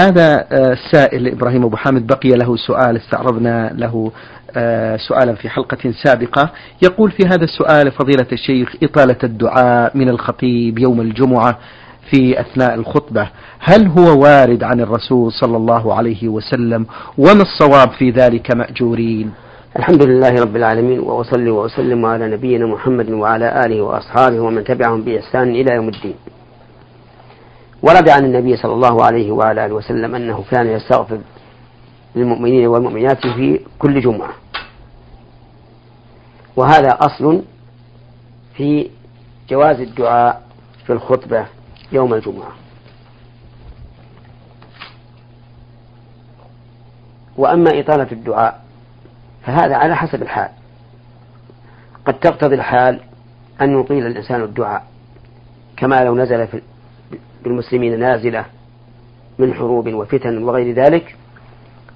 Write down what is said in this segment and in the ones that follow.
هذا السائل إبراهيم أبو حامد بقي له سؤال استعرضنا له سؤالا في حلقة سابقة. يقول في هذا السؤال فضيلة الشيخ إطالة الدعاء من الخطيب يوم الجمعة في أثناء الخطبة. هل هو وارد عن الرسول صلى الله عليه وسلم وما الصواب في ذلك مأجورين؟ الحمد لله رب العالمين وأصلي وأسلم على نبينا محمد وعلى آله وأصحابه ومن تبعهم بإحسان إلى يوم الدين. ورد عن النبي صلى الله عليه وعلى آله وسلم أنه كان يستغفر للمؤمنين والمؤمنات في كل جمعة. وهذا أصل في جواز الدعاء في الخطبة يوم الجمعة. وأما إطالة الدعاء فهذا على حسب الحال. قد تقتضي الحال أن يطيل الإنسان الدعاء كما لو نزل في بالمسلمين نازلة من حروب وفتن وغير ذلك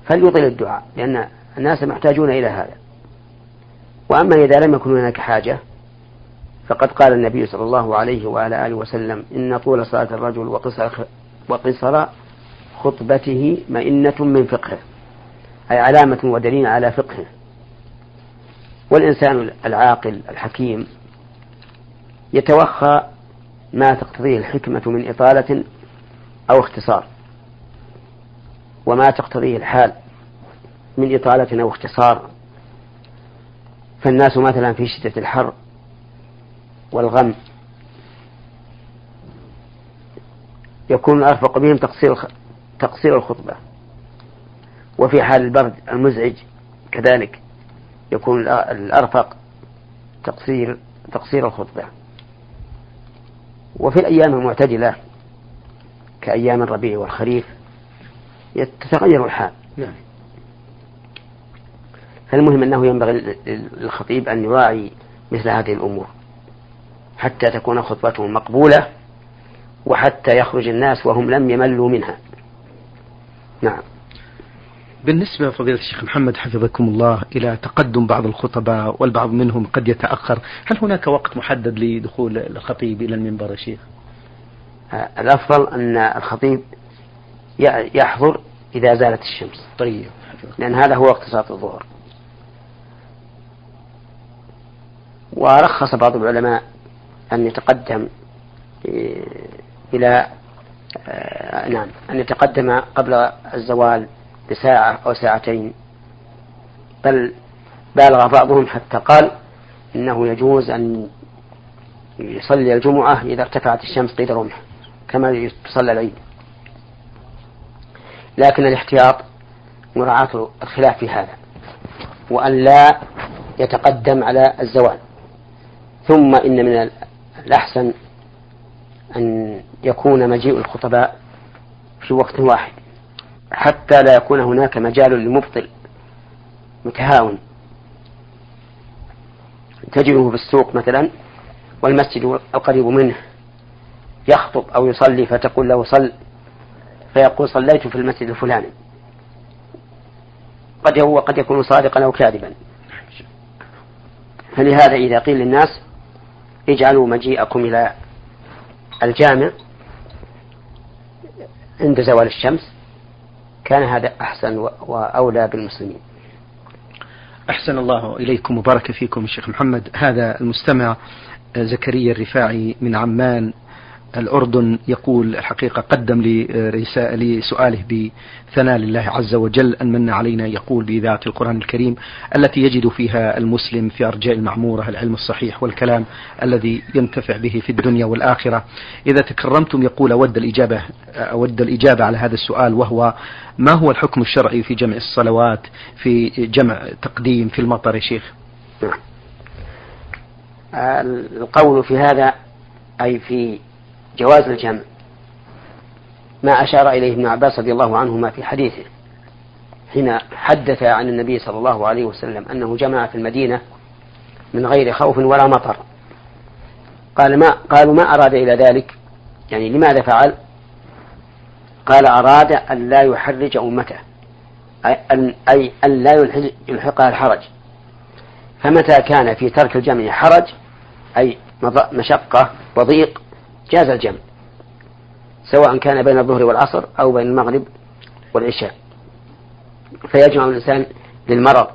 فليطيل الدعاء لأن الناس محتاجون إلى هذا. وأما إذا لم يكن هناك حاجة فقد قال النبي صلى الله عليه وعلى آله وسلم إن طول صلاة الرجل وقصر, وقصر خطبته مئنة من فقهه أي علامة ودليل على فقهه. والإنسان العاقل الحكيم يتوخى ما تقتضيه الحكمة من إطالة أو اختصار وما تقتضيه الحال من إطالة أو اختصار فالناس مثلا في شدة الحر والغم يكون الأرفق بهم تقصير تقصير الخطبة وفي حال البرد المزعج كذلك يكون الأرفق تقصير تقصير الخطبة. وفي الأيام المعتدلة كأيام الربيع والخريف تتغير الحال. نعم. فالمهم أنه ينبغي للخطيب أن يراعي مثل هذه الأمور حتى تكون خطبته مقبولة وحتى يخرج الناس وهم لم يملوا منها. نعم. بالنسبة فضيلة الشيخ محمد حفظكم الله إلى تقدم بعض الخطباء والبعض منهم قد يتأخر هل هناك وقت محدد لدخول الخطيب إلى المنبر يا شيخ؟ الأفضل أن الخطيب يحضر إذا زالت الشمس. طيب. لأن هذا هو وقت صلاة الظهر. ورخص بعض العلماء أن يتقدم إلى آه، نعم أن يتقدم قبل الزوال بساعة أو ساعتين. بل بالغ بعضهم حتى قال إنه يجوز أن يصلي الجمعة إذا ارتفعت الشمس قيد رمح كما يصلى العيد. لكن الاحتياط مراعاة الخلاف في هذا وأن لا يتقدم على الزوال. ثم إن من الأحسن أن يكون مجيء الخطباء في وقت واحد. حتى لا يكون هناك مجال للمبطل متهاون. تجده في السوق مثلا والمسجد القريب منه يخطب أو يصلي فتقول له صل فيقول صليت في المسجد الفلاني. قد هو قد يكون صادقا أو كاذبا. فلهذا إذا قيل للناس اجعلوا مجيئكم إلى الجامع عند زوال الشمس كان هذا أحسن وأولى بالمسلمين. أحسن الله إليكم وبارك فيكم الشيخ محمد. هذا المستمع زكريا الرفاعي من عمان. الأردن يقول الحقيقة قدم لسؤاله بثناء لله عز وجل أن من علينا يقول بإذاعة القرآن الكريم التي يجد فيها المسلم في أرجاء المعمورة العلم الصحيح والكلام الذي ينتفع به في الدنيا والآخرة إذا تكرمتم يقول أود الإجابة أود الإجابة على هذا السؤال وهو ما هو الحكم الشرعي في جمع الصلوات في جمع تقديم في المطر يا شيخ. القول في هذا أي في جواز الجمع. ما أشار إليه ابن عباس رضي الله عنهما في حديثه حين حدث عن النبي صلى الله عليه وسلم أنه جمع في المدينة من غير خوف ولا مطر. قال ما قالوا ما أراد إلى ذلك؟ يعني لماذا فعل؟ قال أراد أن لا يحرج أمته أي أن لا يلحقها الحرج. فمتى كان في ترك الجمع حرج؟ أي مشقة وضيق جاز الجمع سواء كان بين الظهر والعصر أو بين المغرب والعشاء فيجمع الإنسان للمرض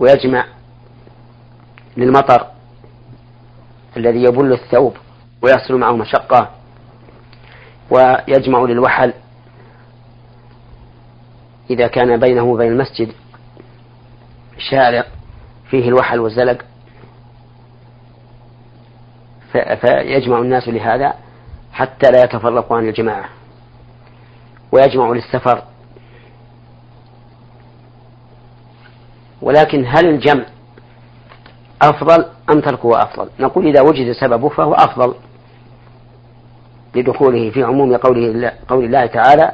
ويجمع للمطر الذي يبل الثوب ويحصل معه مشقة ويجمع للوحل إذا كان بينه وبين المسجد شارع فيه الوحل والزلق فيجمع الناس لهذا حتى لا يتفرقوا عن الجماعة. ويجمع للسفر. ولكن هل الجمع أفضل أم تركه أفضل؟ نقول إذا وجد سببه فهو أفضل لدخوله في عموم قوله قول الله تعالى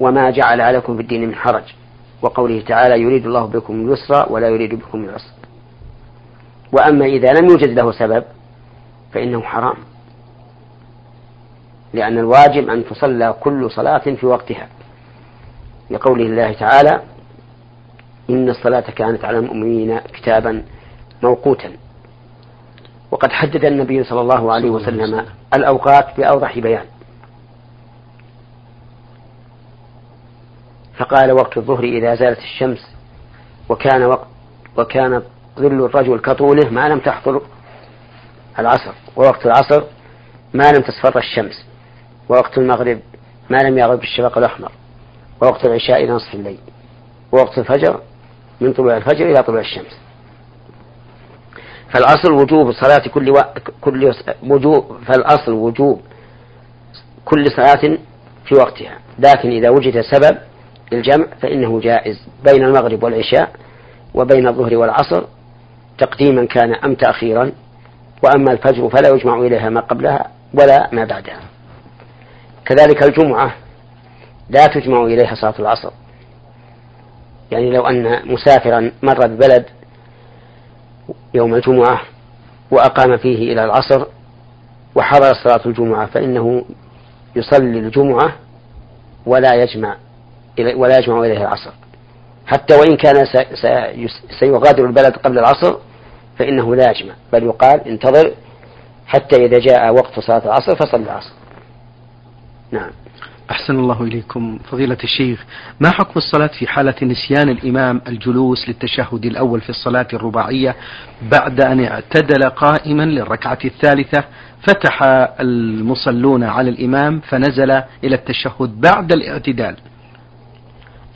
وما جعل عليكم في الدين من حرج وقوله تعالى يريد الله بكم اليسر ولا يريد بكم العسر وأما إذا لم يوجد له سبب فإنه حرام. لأن الواجب أن تصلى كل صلاة في وقتها. لقوله الله تعالى إن الصلاة كانت على المؤمنين كتابا موقوتا. وقد حدد النبي صلى الله عليه وسلم الأوقات بأوضح بيان. فقال وقت الظهر إذا زالت الشمس وكان وقت وكان ظل الرجل كطوله ما لم تحضر العصر. ووقت العصر ما لم تصفر الشمس. ووقت المغرب ما لم يغرب الشفق الأحمر. ووقت العشاء إلى نصف الليل. ووقت الفجر من طلوع الفجر إلى طلوع الشمس. فالأصل وجوب صلاة كل و... كل وجوب فالأصل وجوب كل صلاة في وقتها. لكن إذا وجد سبب للجمع فإنه جائز. بين المغرب والعشاء وبين الظهر والعصر تقديما كان أم تأخيرا وأما الفجر فلا يجمع إليها ما قبلها ولا ما بعدها. كذلك الجمعة لا تجمع إليها صلاة العصر. يعني لو أن مسافرا مر ببلد يوم الجمعة وأقام فيه إلى العصر وحضر صلاة الجمعة فإنه يصلي الجمعة ولا يجمع ولا يجمع إليه العصر. حتى وإن كان سيغادر البلد قبل العصر فإنه لا يجمع بل يقال انتظر حتى إذا جاء وقت صلاة العصر فصل العصر. نعم. أحسن الله إليكم. فضيلة الشيخ ما حكم الصلاة في حالة نسيان الإمام الجلوس للتشهد الأول في الصلاة الرباعية بعد أن اعتدل قائما للركعة الثالثة فتح المصلون على الإمام فنزل إلى التشهد بعد الاعتدال؟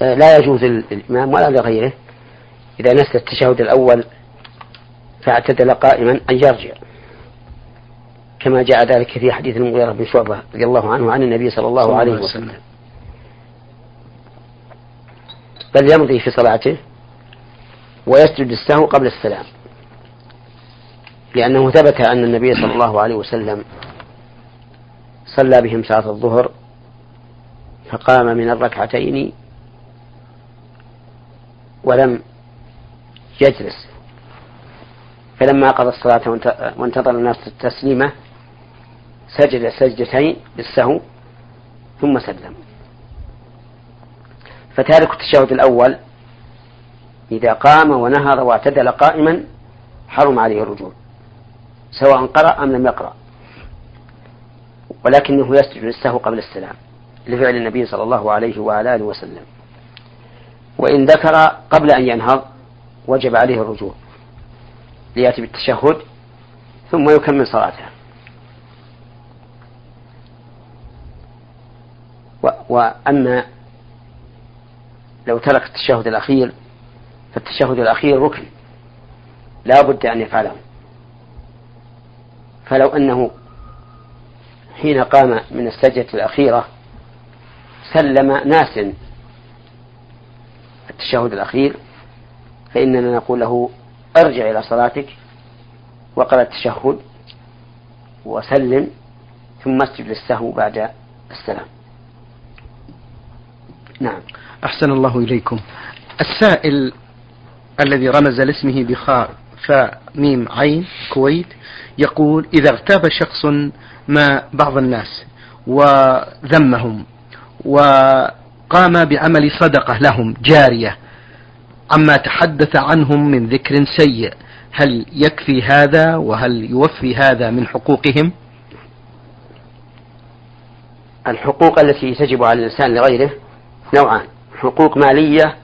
آه، لا يجوز للإمام ولا لغيره إذا نسى التشهد الأول فاعتدل قائما أن يرجع. كما جاء ذلك في حديث المغيرة بن شعبة رضي الله عنه عن النبي صلى الله عليه وسلم. بل يمضي في صلاته ويسجد السهو قبل السلام. لأنه ثبت أن النبي صلى الله عليه وسلم صلى بهم صلاة الظهر فقام من الركعتين ولم يجلس. فلما قضى الصلاة وانتظر الناس التسليمة سجد سجدتين للسهو ثم سلم. فتارك التشهد الأول إذا قام ونهض واعتدل قائما حرم عليه الرجوع سواء قرأ أم لم يقرأ. ولكنه يسجد للسهو قبل السلام لفعل النبي صلى الله عليه وعلى آله وسلم. وإن ذكر قبل أن ينهض وجب عليه الرجوع. ليأتي بالتشهد ثم يكمل صلاته. وأما لو ترك التشهد الأخير فالتشهد الأخير ركن لا بد أن يفعله. فلو أنه حين قام من السجدة الأخيرة سلم ناس التشهد الأخير فإننا نقول له أرجع إلى صلاتك وقرأ التشهد وسلم ثم اسجد للسهو بعد السلام. نعم. أحسن الله إليكم. السائل الذي رمز لاسمه بخاء فاء ميم عين كويت يقول إذا اغتاب شخص ما بعض الناس وذمهم وقام بعمل صدقة لهم جارية عما تحدث عنهم من ذكر سيء. هل يكفي هذا وهل يوفي هذا من حقوقهم؟ الحقوق التي تجب على الإنسان لغيره نوعان حقوق مالية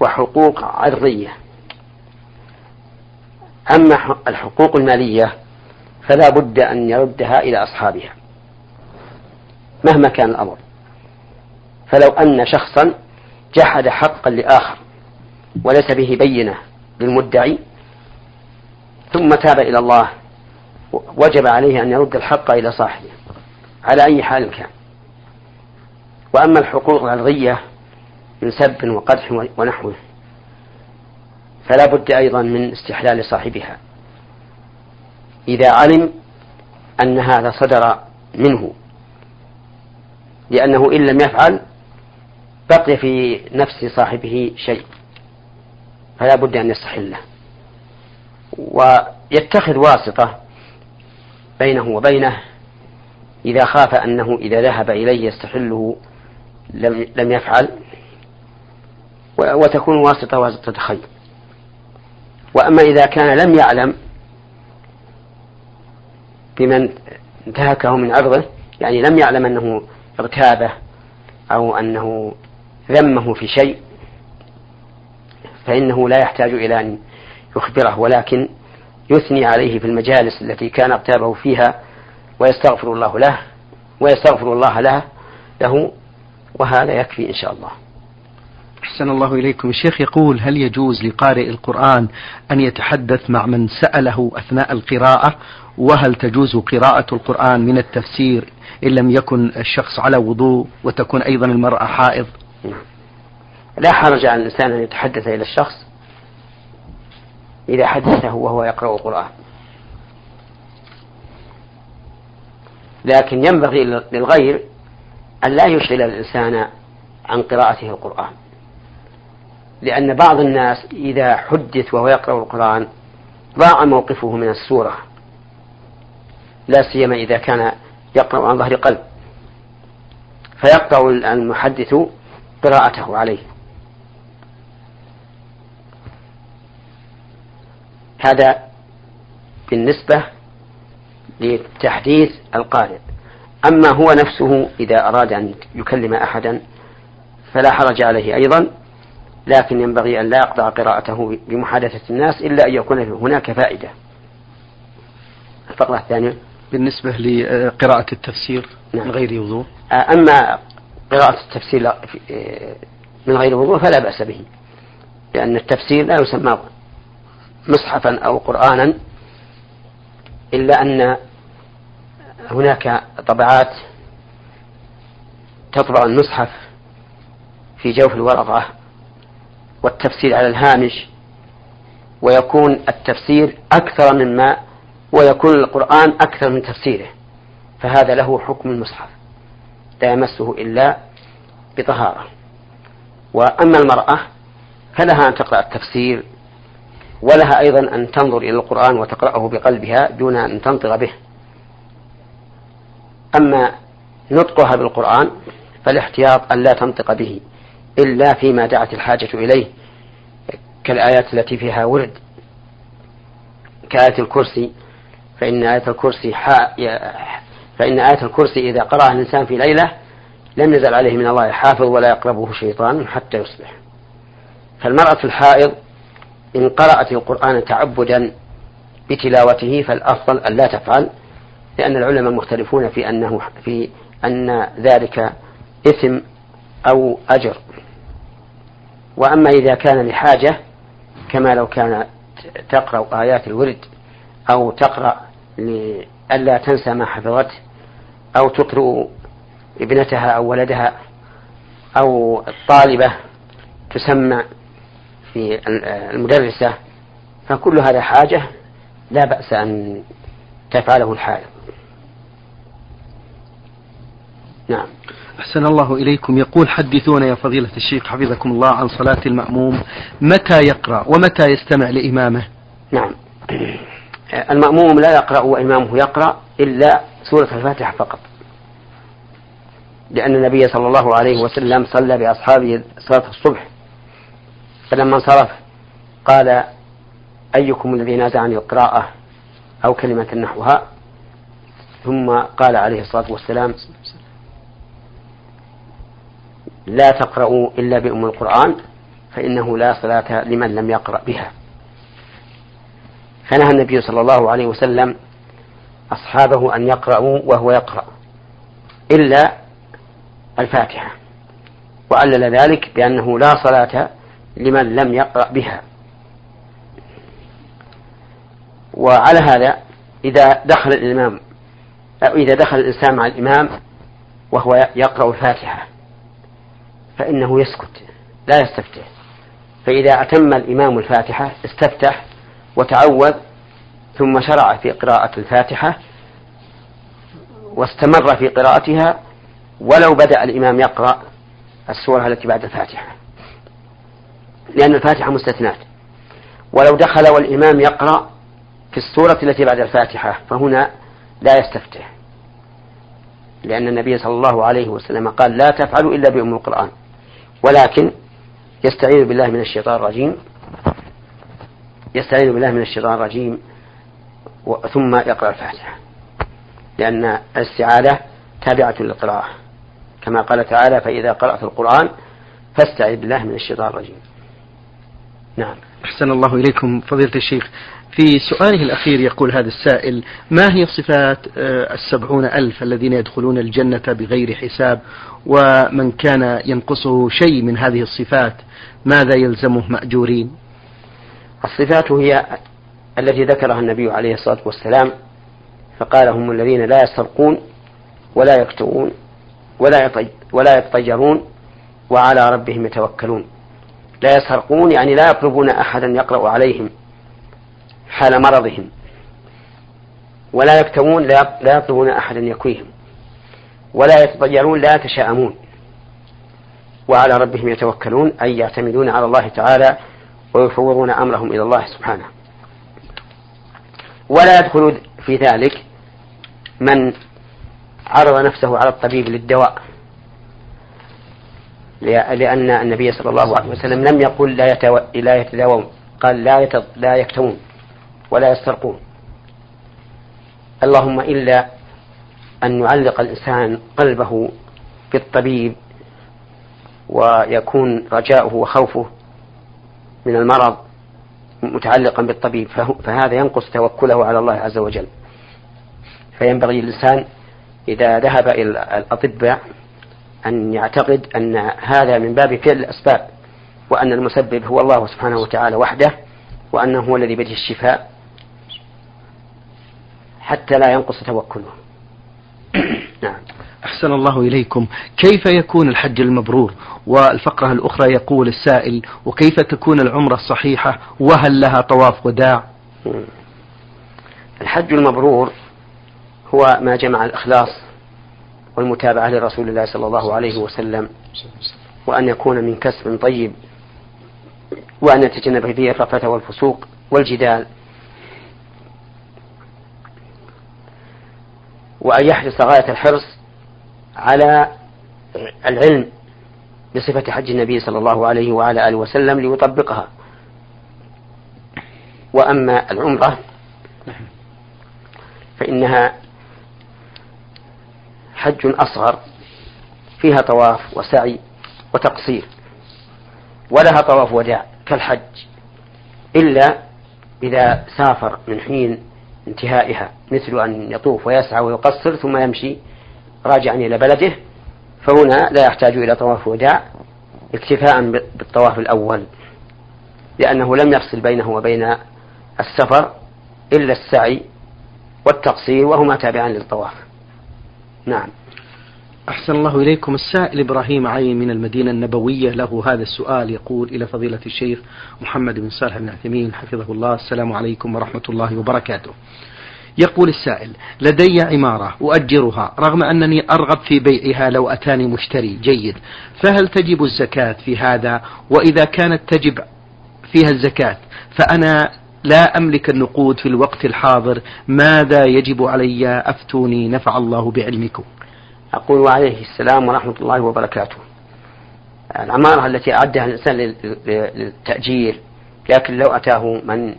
وحقوق عرضية. أما الحقوق المالية فلا بد أن يردها إلى أصحابها مهما كان الأمر. فلو أن شخصا جحد حقا لآخر وليس به بينة للمدعي. ثم تاب إلى الله. وجب عليه أن يرد الحق إلى صاحبه. على أي حال كان. وأما الحقوق العرضية من سب وقدح ونحوه فلا بد أيضا من استحلال صاحبها. إذا علم أن هذا صدر منه. لأنه إن لم يفعل بقي في نفس صاحبه شيء. فلا بد أن يستحله ويتخذ واسطة بينه وبينه. إذا خاف أنه إذا ذهب إليه يستحله لم لم يفعل. وتكون واسطة واسطة خير وأما إذا كان لم يعلم بمن انتهكه من عرضه يعني لم يعلم أنه اغتابه أو أنه ذمه في شيء فإنه لا يحتاج إلى أن يخبره ولكن يثني عليه في المجالس التي كان اغتابه فيها ويستغفر الله له ويستغفر الله له له وهذا يكفي إن شاء الله. أحسن الله إليكم. الشيخ يقول هل يجوز لقارئ القرآن أن يتحدث مع من سأله أثناء القراءة؟ وهل تجوز قراءة القرآن من التفسير إن لم يكن الشخص على وضوء وتكون أيضا المرأة حائض؟ لا حرج على الإنسان أن يتحدث إلى الشخص إذا حدثه وهو يقرأ القرآن. لكن ينبغي للغير أن لا يشغل الإنسان عن قراءته القرآن. لأن بعض الناس إذا حدث وهو يقرأ القرآن ضاع موقفه من السورة. لا سيما إذا كان يقرأ عن ظهر قلب. فيقطع المحدث قراءته عليه. هذا بالنسبة لتحديث القارئ. أما هو نفسه إذا أراد أن يكلم أحدا فلا حرج عليه أيضا لكن ينبغي أن لا يقطع قراءته بمحادثة الناس إلا أن يكون هناك فائدة. الفقرة الثانية. بالنسبة لقراءة التفسير نعم. من غير وضوء؟ أما قراءة التفسير من غير وضوء فلا بأس به لأن التفسير لا يسمى مصحفا أو قرآنا إلا أن هناك طبعات تطبع المصحف في جوف الورقة والتفسير على الهامش ويكون التفسير أكثر مما ويكون القرآن أكثر من تفسيره فهذا له حكم المصحف لا يمسه إلا بطهارة. وأما المرأة فلها أن تقرأ التفسير ولها أيضا أن تنظر إلى القرآن وتقرأه بقلبها دون أن تنطق به. أما نطقها بالقرآن فالاحتياط أن لا تنطق به إلا فيما دعت الحاجة إليه كالآيات التي فيها ورد كآية الكرسي فإن آية الكرسي فإن آية الكرسي إذا قرأها الإنسان في ليلة لم يزل عليه من الله حافظ ولا يقربه شيطان حتى يصبح. فالمرأة الحائض إن قرأت القرآن تعبدا بتلاوته فالأفضل أن لا تفعل لأن العلماء مختلفون في أنه في أن ذلك إثم أو أجر. وأما إذا كان لحاجة كما لو كانت تقرأ آيات الورد أو تقرأ لئلا تنسى ما حفظته أو تقرأ ابنتها أو ولدها أو الطالبة تسمع في المدرسة فكل هذا حاجة لا بأس أن تفعله الحائض. نعم. أحسن الله إليكم. يقول حدثونا يا فضيلة الشيخ حفظكم الله عن صلاة المأموم. متى يقرأ ومتى يستمع لإمامه؟ نعم. المأموم لا يقرأ وإمامه يقرأ إلا سورة الفاتحة فقط. لأن النبي صلى الله عليه وسلم صلى بأصحابه صلاة الصبح. فلما انصرف قال أيكم الذي نازعني القراءة أو كلمة نحوها؟ ثم قال عليه الصلاة والسلام لا تقرأوا إلا بأم القرآن فإنه لا صلاة لمن لم يقرأ بها. فنهى النبي صلى الله عليه وسلم أصحابه أن يقرأوا وهو يقرأ إلا الفاتحة وعلل ذلك بأنه لا صلاة لمن لم يقرأ بها. وعلى هذا إذا دخل الإمام أو إذا دخل الإنسان مع الإمام وهو يقرأ الفاتحة فإنه يسكت لا يستفتح. فإذا أتم الإمام الفاتحة استفتح وتعوذ ثم شرع في قراءة الفاتحة واستمر في قراءتها ولو بدأ الإمام يقرأ السورة التي بعد الفاتحة. لأن الفاتحة مستثنات ولو دخل والإمام يقرأ في السورة التي بعد الفاتحة فهنا لا يستفتح. لأن النبي صلى الله عليه وسلم قال لا تفعلوا إلا بأم القرآن. ولكن يستعيذ بالله من الشيطان الرجيم. يستعيذ بالله من الشيطان الرجيم ثم يقرأ الفاتحة. لأن الاستعاذة تابعة للقراءة. كما قال تعالى فإذا قرأت القرآن فاستعذ بالله من الشيطان الرجيم. نعم. أحسن الله إليكم فضيلة الشيخ. في سؤاله الأخير يقول هذا السائل ما هي صفات آه، السبعون ألف الذين يدخلون الجنة بغير حساب؟ ومن كان ينقصه شيء من هذه الصفات ماذا يلزمه مأجورين؟ الصفات هي التي ذكرها النبي عليه الصلاة والسلام فقال هم الذين لا يسترقون ولا يكتوون ولا ولا يتطيرون وعلى ربهم يتوكلون. لا يسرقون يعني لا يطلبون أحدا يقرأ عليهم حال مرضهم ولا يكتوون لا يطلبون أحدا يكويهم ولا يتطيرون لا يتشاءمون وعلى ربهم يتوكلون أي يعتمدون على الله تعالى ويفوضون أمرهم إلى الله سبحانه. ولا يدخل في ذلك من عرض نفسه على الطبيب للدواء. لأن النبي صلى الله عليه وسلم لم يقل لا لا يتداوون قال لا لا يكتمون ولا يسترقون. اللهم إلا أن يعلق الإنسان قلبه بالطبيب ويكون رجاؤه وخوفه من المرض متعلقا بالطبيب. فهذا ينقص توكله على الله عز وجل. فينبغي للإنسان إذا ذهب إلى الأطباء أن يعتقد أن هذا من باب فعل الأسباب وأن المسبب هو الله سبحانه وتعالى وحده وأنه هو الذي بيده الشفاء حتى لا ينقص توكله. نعم. أحسن الله إليكم. كيف يكون الحج المبرور؟ والفقرة الأخرى يقول السائل وكيف تكون العمرة الصحيحة وهل لها طواف وداع؟ الحج المبرور هو ما جمع الإخلاص والمتابعة لرسول الله صلى الله عليه وسلم وأن يكون من كسب طيب وأن يتجنب فيه الرفث والفسوق والجدال وأن يحرص غاية الحرص على العلم بصفة حج النبي صلى الله عليه وعلى آله وسلم ليطبقها. وأما العمرة فإنها حج أصغر فيها طواف وسعي وتقصير ولها طواف وداع كالحج إلا إذا سافر من حين انتهائها مثل أن يطوف ويسعى ويقصر ثم يمشي راجعا إلى بلده فهنا لا يحتاج إلى طواف وداع اكتفاء بالطواف الأول لأنه لم يفصل بينه وبين السفر إلا السعي والتقصير وهما تابعان للطواف. نعم. أحسن الله إليكم السائل إبراهيم عين من المدينة النبوية. له هذا السؤال يقول إلى فضيلة الشيخ محمد بن صالح بن عثيمين حفظه الله. السلام عليكم ورحمة الله وبركاته. يقول السائل لدي عمارة أؤجرها رغم أنني أرغب في بيعها لو أتاني مشتري جيد. فهل تجب الزكاة في هذا؟ وإذا كانت تجب فيها الزكاة فأنا لا أملك النقود في الوقت الحاضر. ماذا يجب علي؟ أفتوني. نفع الله بعلمكم. أقول وعليه السلام ورحمة الله وبركاته. العمارة التي أعدها الإنسان للتأجير لكن لو أتاه من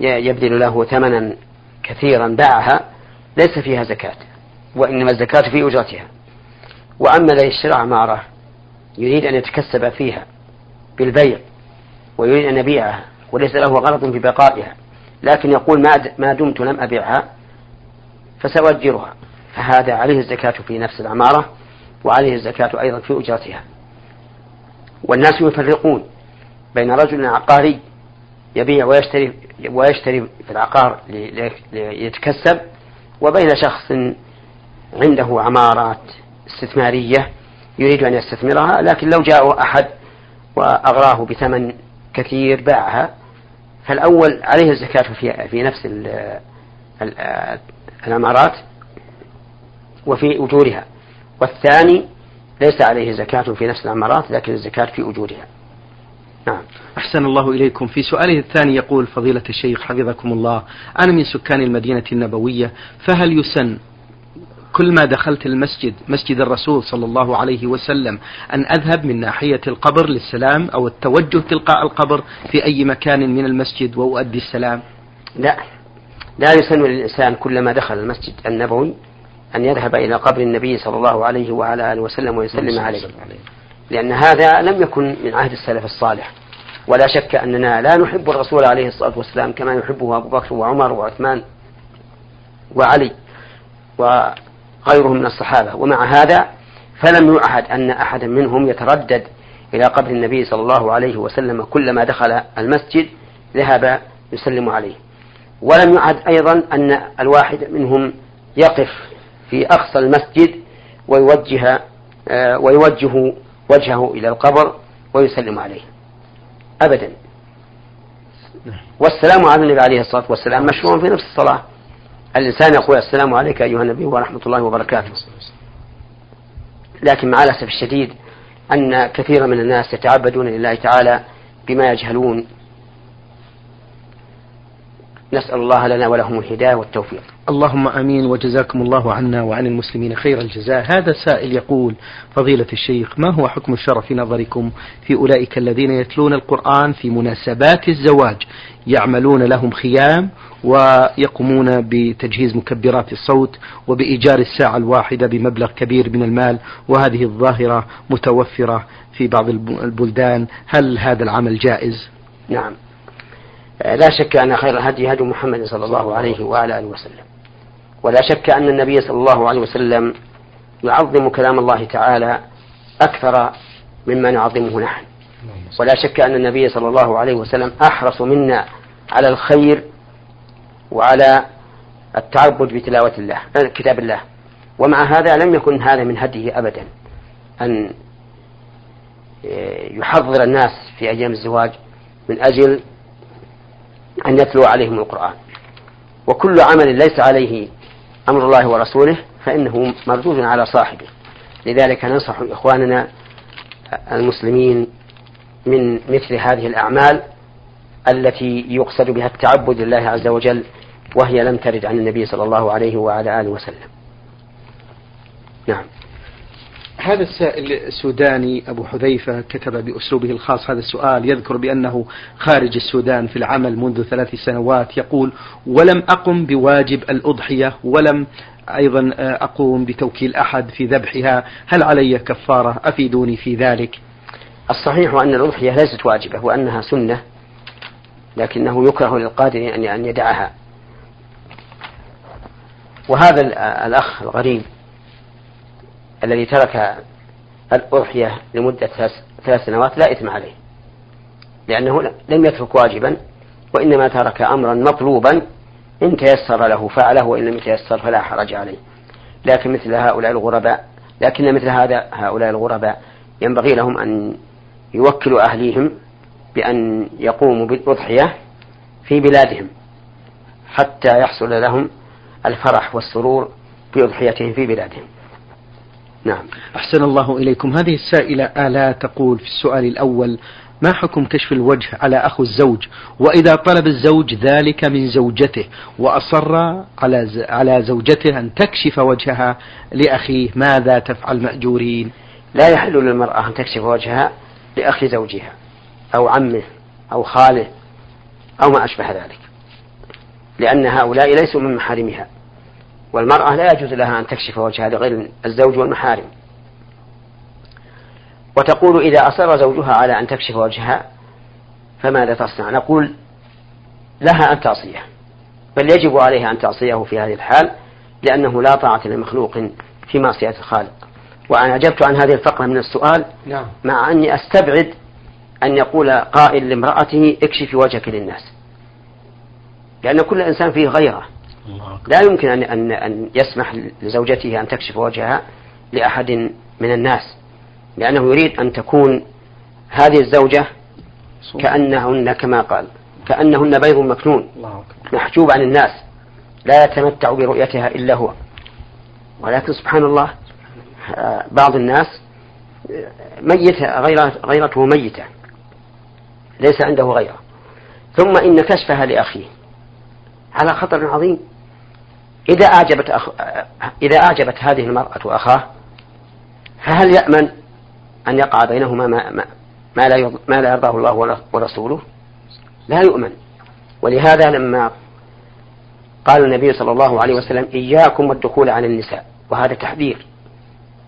يبذل له ثمنا كثيرا باعها ليس فيها زكاة وإنما الزكاة في أجرتها. وأما الذي اشترى عمارة يريد أن يتكسب فيها بالبيع ويريد أن يبيعها. وليس له غرض في بقائها. لكن يقول ما دمت لم أبيعها فسأؤجرها. فهذا عليه الزكاة في نفس العمارة وعليه الزكاة أيضا في أجرتها. والناس يفرقون بين رجل عقاري يبيع ويشتري ويشتري في العقار ليتكسب وبين شخص عنده عمارات استثمارية يريد أن يستثمرها لكن لو جاء أحد وأغراه بثمن كثير باعها فالأول عليه الزكاة في في نفس العمارات وفي أجورها. والثاني ليس عليه زكاة في نفس العمارات لكن الزكاة في أجورها. نعم. أحسن الله إليكم. في سؤاله الثاني يقول فضيلة الشيخ حفظكم الله أنا من سكان المدينة النبوية فهل يسن كل ما دخلت المسجد مسجد الرسول صلى الله عليه وسلم أن أذهب من ناحية القبر للسلام أو التوجه تلقاء القبر في أي مكان من المسجد وأؤدي السلام؟ لا. لا يسن للإنسان كلما دخل المسجد النبوي أن يذهب إلى قبر النبي صلى الله عليه وعلى آله وسلم ويسلم عليه. لأن هذا لم يكن من عهد السلف الصالح. ولا شك أننا لا نحب الرسول عليه الصلاة والسلام كما يحبه أبو بكر وعمر وعثمان وعلي وغيرهم من الصحابة. ومع هذا فلم يعهد أن أحدا منهم يتردد إلى قبر النبي صلى الله عليه وسلم كلما دخل المسجد ذهب يسلم عليه. ولم يعهد أيضا أن الواحد منهم يقف في أقصى المسجد ويوجه آه، ويوجه وجهه إلى القبر ويسلم عليه. أبدا. والسلام على النبي عليه الصلاة والسلام. مشروع في نفس الصلاة. الإنسان يقول السلام عليك أيها النبي ورحمة الله وبركاته. لكن مع الأسف الشديد أن كثيرا من الناس يتعبدون لله تعالى بما يجهلون. نسأل الله لنا ولهم الهداية والتوفيق. اللهم آمين وجزاكم الله عنا وعن المسلمين خير الجزاء. هذا سائل يقول فضيلة الشيخ ما هو حكم الشرع في نظركم في أولئك الذين يتلون القرآن في مناسبات الزواج؟ يعملون لهم خيام ويقومون بتجهيز مكبرات الصوت وبإيجار الساعة الواحدة بمبلغ كبير من المال وهذه الظاهرة متوفرة في بعض البلدان. هل هذا العمل جائز؟ نعم. لا شك أن خير الهدي هدي محمد صلى الله عليه وعلى آله وسلم. ولا شك أن النبي صلى الله عليه وسلم يعظم كلام الله تعالى أكثر مما نعظمه نحن. ولا شك أن النبي صلى الله عليه وسلم أحرص منا على الخير وعلى التعبد بتلاوة الله كتاب الله. ومع هذا لم يكن هذا من هديه أبدا. أن يحضر الناس في أيام الزواج من أجل أن يتلو عليهم القرآن. وكل عمل ليس عليه أمر الله ورسوله فإنه مردود على صاحبه. لذلك ننصح إخواننا المسلمين من مثل هذه الأعمال التي يقصد بها التعبد لله عز وجل وهي لم ترد عن النبي صلى الله عليه وعلى آله وسلم. نعم. هذا السائل السوداني أبو حذيفة كتب بأسلوبه الخاص هذا السؤال يذكر بأنه خارج السودان في العمل منذ ثلاث سنوات يقول ولم أقم بواجب الأضحية ولم أيضا أقوم بتوكيل أحد في ذبحها هل علي كفارة؟ أفيدوني في ذلك. الصحيح أن الأضحية ليست واجبة وأنها سنة لكنه يكره للقادر أن يدعها. وهذا الأخ الغريب الذي ترك الأضحية لمدة ثلاث سنوات لا إثم عليه. لأنه لم يترك واجبا وإنما ترك أمرا مطلوبا إن تيسر له فعله وإن لم يتيسر فلا حرج عليه. لكن مثل هؤلاء الغرباء لكن مثل هذا هؤلاء الغرباء ينبغي لهم أن يوكلوا أهليهم بأن يقوموا بالأضحية في بلادهم حتى يحصل لهم الفرح والسرور بأضحيتهم في بلادهم. نعم. أحسن الله إليكم. هذه السائلة آلاء تقول في السؤال الأول ما حكم كشف الوجه على أخو الزوج؟ وإذا طلب الزوج ذلك من زوجته وأصر على على زوجته أن تكشف وجهها لأخيه ماذا تفعل مأجورين؟ لا يحل للمرأة أن تكشف وجهها لأخي زوجها أو عمه أو خاله أو ما أشبه ذلك لأن هؤلاء ليسوا من محارمها. والمرأة لا يجوز لها أن تكشف وجهها لغير الزوج والمحارم. وتقول إذا أصر زوجها على أن تكشف وجهها فماذا تصنع؟ نقول لها أن تعصيه. بل يجب عليها أن تعصيه في هذه الحال لأنه لا طاعة لمخلوق في معصية الخالق. وأنا أجبت عن هذه الفقرة من السؤال نعم. مع أني أستبعد أن يقول قائل لامرأته اكشفي وجهك للناس. لأن كل إنسان فيه غيرة. لا يمكن أن, أن, أن يسمح لزوجته أن تكشف وجهها لأحد من الناس لأنه يريد أن تكون هذه الزوجة كأنهن كما قال كأنهن بيض مكنون محجوب عن الناس لا يتمتع برؤيتها إلا هو. ولكن سبحان الله بعض الناس ميتة غيرته ميتة ليس عنده غيرة. ثم إن كشفها لأخيه. على خطر عظيم. إذا أعجبت أخ... إذا أعجبت هذه المرأة أخاه فهل يأمن أن يقع بينهما ما, ما, ما, لا, يرض... ما لا يرضاه الله ورسوله؟ لا يؤمن. ولهذا لما قال النبي صلى الله عليه وسلم إياكم والدخول على النساء وهذا تحذير.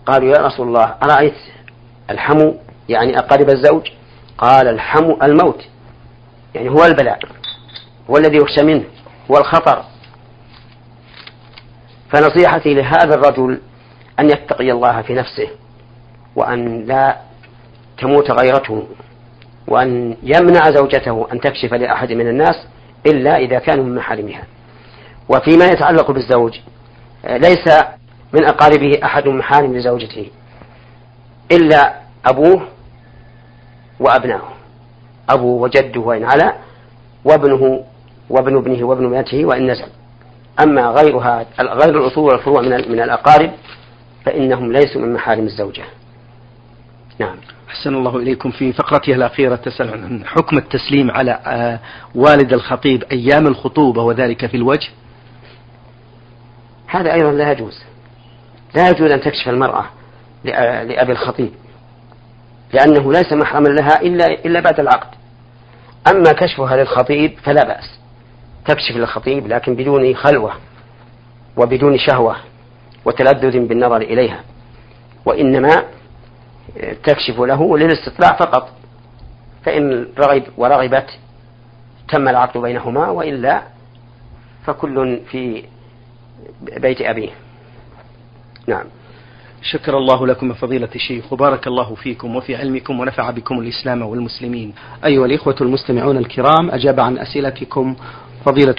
قالوا يا رسول الله أرأيت الحمو يعني أقارب الزوج؟ قال الحمو الموت يعني هو البلاء هو الذي يخشى منه. هو الخطر فنصيحتي لهذا الرجل أن يتقي الله في نفسه وأن لا تموت غيرته وأن يمنع زوجته أن تكشف لأحد من الناس إلا إذا كانوا من محارمها. وفيما يتعلق بالزوج ليس من أقاربه أحد محارم لزوجته إلا أبوه وأبناؤه أبوه وجده وإن علا وابنه وابن ابنه وابن ابنته وإن نزل أما غيرها غير الأصول والفروع من من الأقارب فإنهم ليسوا من محارم الزوجة. نعم. أحسن الله إليكم. في فقرتها الأخيرة تسأل عن حكم التسليم على آه، والد الخطيب أيام الخطوبة وذلك في الوجه؟ هذا أيضا لا يجوز. لا يجوز أن تكشف المرأة لأبي الخطيب لأنه ليس محرما لها إلا إلا بعد العقد. أما كشفها للخطيب فلا بأس. تكشف للخطيب لكن بدون خلوة وبدون شهوة وتلذذ بالنظر إليها. وإنما تكشف له للاستطلاع فقط. فإن رغب ورغبت تم العقد بينهما وإلا فكل في بيت أبيه. نعم. شكر الله لكم فضيلة الشيخ وبارك الله فيكم وفي علمكم ونفع بكم الإسلام والمسلمين. أيها الإخوة المستمعون الكرام أجاب عن أسئلتكم فضيلة